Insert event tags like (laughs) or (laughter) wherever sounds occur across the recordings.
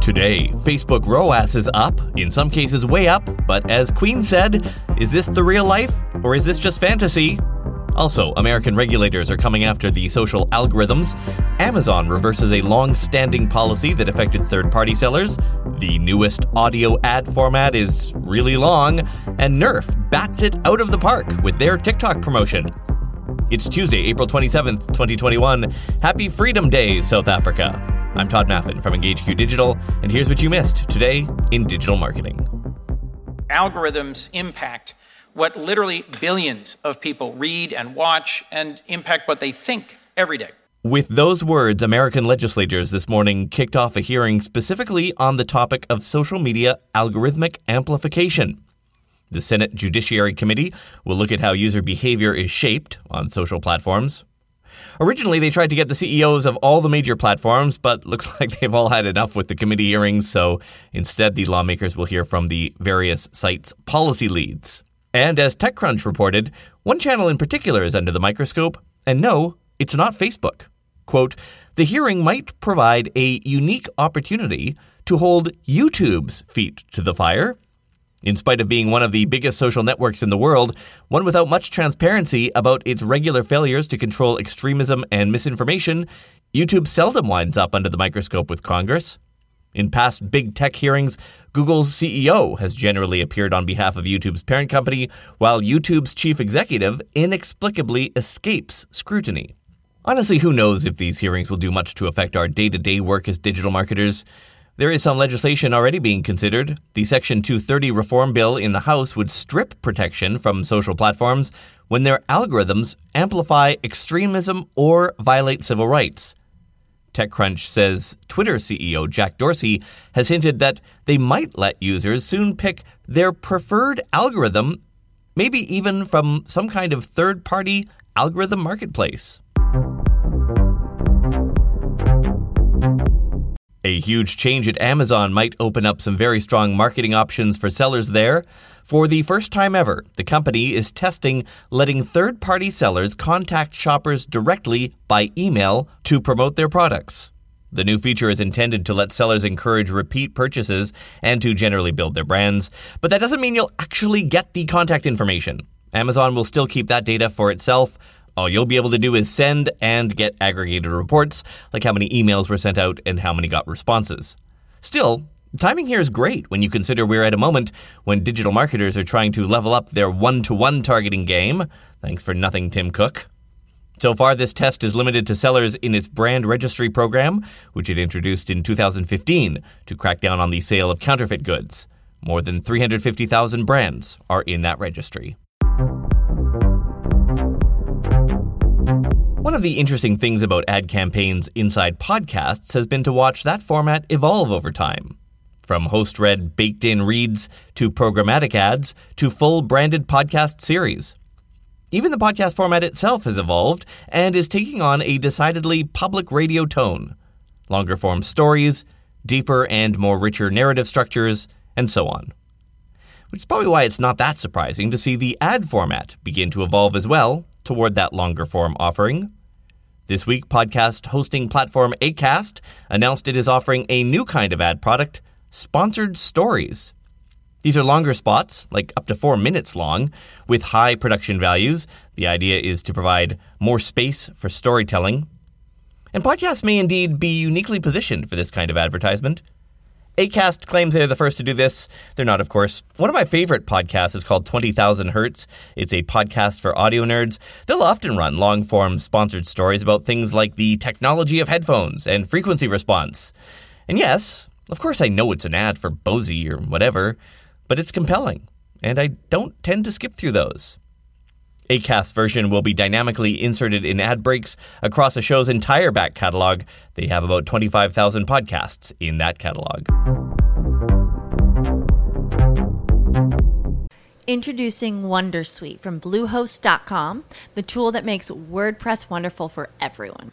Today, Facebook ROAS is up, in some cases way up, but as Queen said, is this the real life or is this just fantasy? Also, American regulators are coming after the social algorithms. Amazon reverses a long standing policy that affected third party sellers. The newest audio ad format is really long. And Nerf bats it out of the park with their TikTok promotion. It's Tuesday, April 27th, 2021. Happy Freedom Day, South Africa. I'm Tod Maffin from EngageQ Digital, and here's what you missed today in digital marketing. Algorithms impact what literally billions of people read and watch and impact what they think every day. With those words, American legislators this morning kicked off a hearing specifically on the topic of social media algorithmic amplification. The Senate Judiciary Committee will look at how user behavior is shaped on social platforms. Originally, they tried to get the CEOs of all the major platforms, but (laughs) looks like they've all had enough with the committee hearings, so instead, the lawmakers will hear from the various sites' policy leads. And as TechCrunch reported, one channel in particular is under the microscope, and no, it's not Facebook. Quote, the hearing might provide a unique opportunity to hold YouTube's feet to the fire. In spite of being one of the biggest social networks in the world, one without much transparency about its regular failures to control extremism and misinformation, YouTube seldom winds up under the microscope with Congress. In past big tech hearings, Google's CEO has generally appeared on behalf of YouTube's parent company, while YouTube's chief executive inexplicably escapes scrutiny. Honestly, who knows if these hearings will do much to affect our day to day work as digital marketers? There is some legislation already being considered. The Section 230 reform bill in the House would strip protection from social platforms when their algorithms amplify extremism or violate civil rights. TechCrunch says Twitter CEO Jack Dorsey has hinted that they might let users soon pick their preferred algorithm, maybe even from some kind of third party algorithm marketplace. A huge change at Amazon might open up some very strong marketing options for sellers there. For the first time ever, the company is testing letting third party sellers contact shoppers directly by email to promote their products. The new feature is intended to let sellers encourage repeat purchases and to generally build their brands, but that doesn't mean you'll actually get the contact information. Amazon will still keep that data for itself, all you'll be able to do is send and get aggregated reports, like how many emails were sent out and how many got responses. Still, timing here is great when you consider we're at a moment when digital marketers are trying to level up their one to one targeting game. Thanks for nothing, Tim Cook. So far, this test is limited to sellers in its brand registry program, which it introduced in 2015 to crack down on the sale of counterfeit goods. More than 350,000 brands are in that registry. One of the interesting things about ad campaigns inside podcasts has been to watch that format evolve over time. From host read baked in reads to programmatic ads to full branded podcast series. Even the podcast format itself has evolved and is taking on a decidedly public radio tone. Longer form stories, deeper and more richer narrative structures, and so on. Which is probably why it's not that surprising to see the ad format begin to evolve as well toward that longer form offering. This week, podcast hosting platform Acast announced it is offering a new kind of ad product, sponsored stories. These are longer spots, like up to four minutes long, with high production values. The idea is to provide more space for storytelling. And podcasts may indeed be uniquely positioned for this kind of advertisement. Acast claims they're the first to do this. They're not, of course. One of my favorite podcasts is called 20,000 Hertz. It's a podcast for audio nerds. They'll often run long form sponsored stories about things like the technology of headphones and frequency response. And yes, of course, I know it's an ad for Bose or whatever, but it's compelling, and I don't tend to skip through those. Acast version will be dynamically inserted in ad breaks across a show's entire back catalog. They have about 25,000 podcasts in that catalog. Introducing Wondersuite from Bluehost.com, the tool that makes WordPress wonderful for everyone.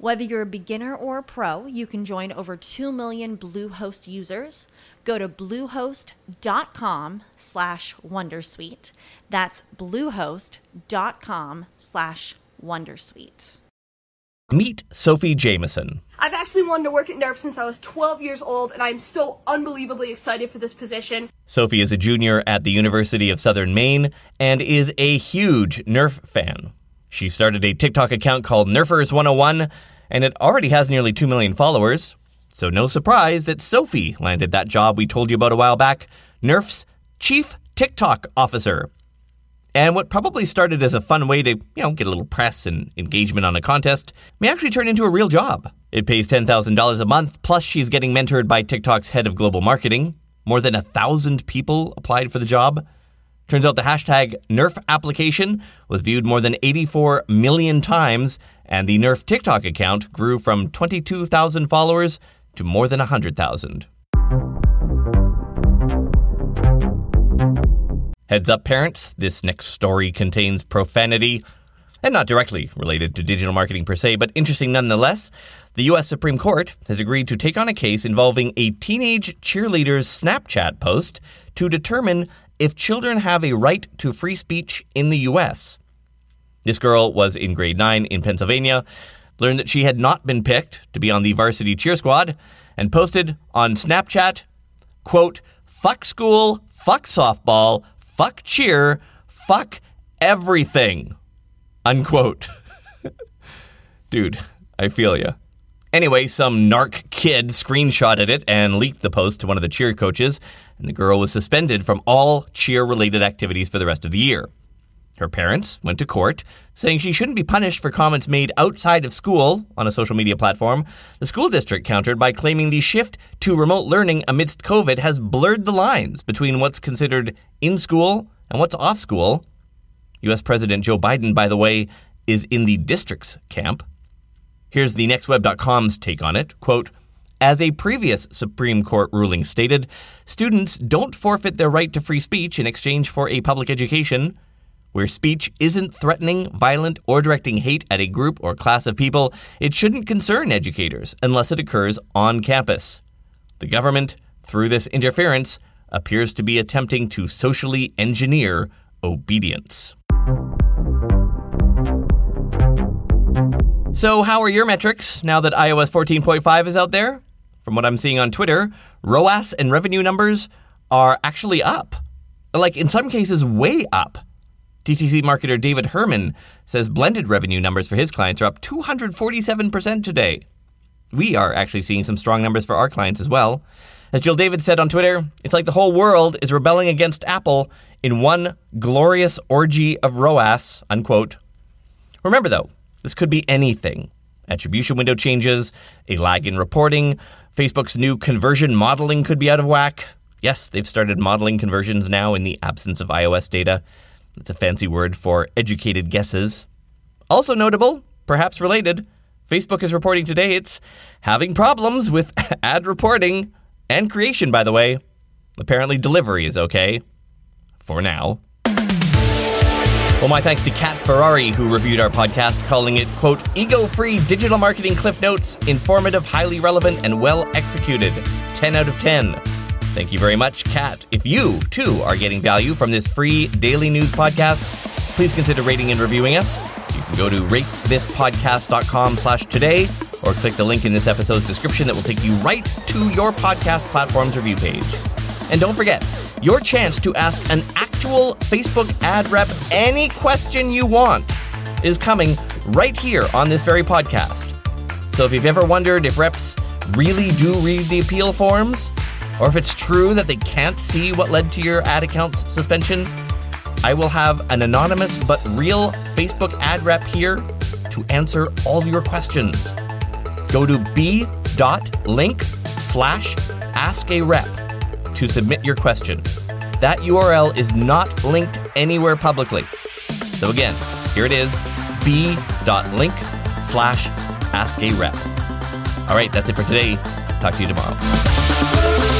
Whether you're a beginner or a pro, you can join over 2 million Bluehost users. Go to bluehost.com slash wondersuite. That's bluehost.com slash wondersuite. Meet Sophie Jameson. I've actually wanted to work at Nerf since I was 12 years old, and I'm still unbelievably excited for this position. Sophie is a junior at the University of Southern Maine and is a huge Nerf fan. She started a TikTok account called Nerfers 101, and it already has nearly 2 million followers. So, no surprise that Sophie landed that job we told you about a while back Nerf's chief TikTok officer. And what probably started as a fun way to, you know, get a little press and engagement on a contest may actually turn into a real job. It pays $10,000 a month, plus she's getting mentored by TikTok's head of global marketing. More than a thousand people applied for the job. Turns out the hashtag Nerf application was viewed more than 84 million times, and the Nerf TikTok account grew from 22,000 followers to more than 100,000. Heads up, parents, this next story contains profanity, and not directly related to digital marketing per se, but interesting nonetheless. The U.S. Supreme Court has agreed to take on a case involving a teenage cheerleader's Snapchat post to determine if children have a right to free speech in the U.S. This girl was in grade 9 in Pennsylvania, learned that she had not been picked to be on the varsity cheer squad, and posted on Snapchat, quote, fuck school, fuck softball, fuck cheer, fuck everything. Unquote. (laughs) Dude, I feel ya. Anyway, some narc kid screenshotted it and leaked the post to one of the cheer coaches, and the girl was suspended from all cheer related activities for the rest of the year. Her parents went to court, saying she shouldn't be punished for comments made outside of school on a social media platform. The school district countered by claiming the shift to remote learning amidst COVID has blurred the lines between what's considered in school and what's off school. US President Joe Biden, by the way, is in the district's camp. Here's the nextweb.com's take on it. Quote, as a previous Supreme Court ruling stated, students don't forfeit their right to free speech in exchange for a public education. Where speech isn't threatening, violent, or directing hate at a group or class of people, it shouldn't concern educators unless it occurs on campus. The government, through this interference, appears to be attempting to socially engineer obedience. So, how are your metrics now that iOS 14.5 is out there? From what I'm seeing on Twitter, ROAS and revenue numbers are actually up. Like, in some cases, way up. DTC marketer David Herrmann says blended revenue numbers for his clients are up 247% today. We are actually seeing some strong numbers for our clients as well. As Jill David said on Twitter, it's like the whole world is rebelling against Apple in one glorious orgy of ROAS, unquote. Remember though, this could be anything. Attribution window changes, a lag in reporting, Facebook's new conversion modeling could be out of whack. Yes, they've started modeling conversions now in the absence of iOS data. That's a fancy word for educated guesses. Also notable, perhaps related, Facebook is reporting today it's having problems with (laughs) ad reporting and creation, by the way. Apparently, delivery is okay. For now. Well, my thanks to Kat Ferrari, who reviewed our podcast, calling it, quote, ego free digital marketing cliff notes, informative, highly relevant, and well executed. 10 out of 10. Thank you very much, Kat. If you, too, are getting value from this free daily news podcast, please consider rating and reviewing us. You can go to ratethispodcast.com slash today or click the link in this episode's description that will take you right to your podcast platform's review page. And don't forget, your chance to ask an actual Facebook ad rep any question you want is coming right here on this very podcast. So if you've ever wondered if reps really do read the appeal forms, or if it's true that they can't see what led to your ad account's suspension, I will have an anonymous but real Facebook ad rep here to answer all your questions. Go to b.link slash ask a rep to submit your question. That URL is not linked anywhere publicly. So again, here it is b.link slash ask a rep. All right, that's it for today. Talk to you tomorrow.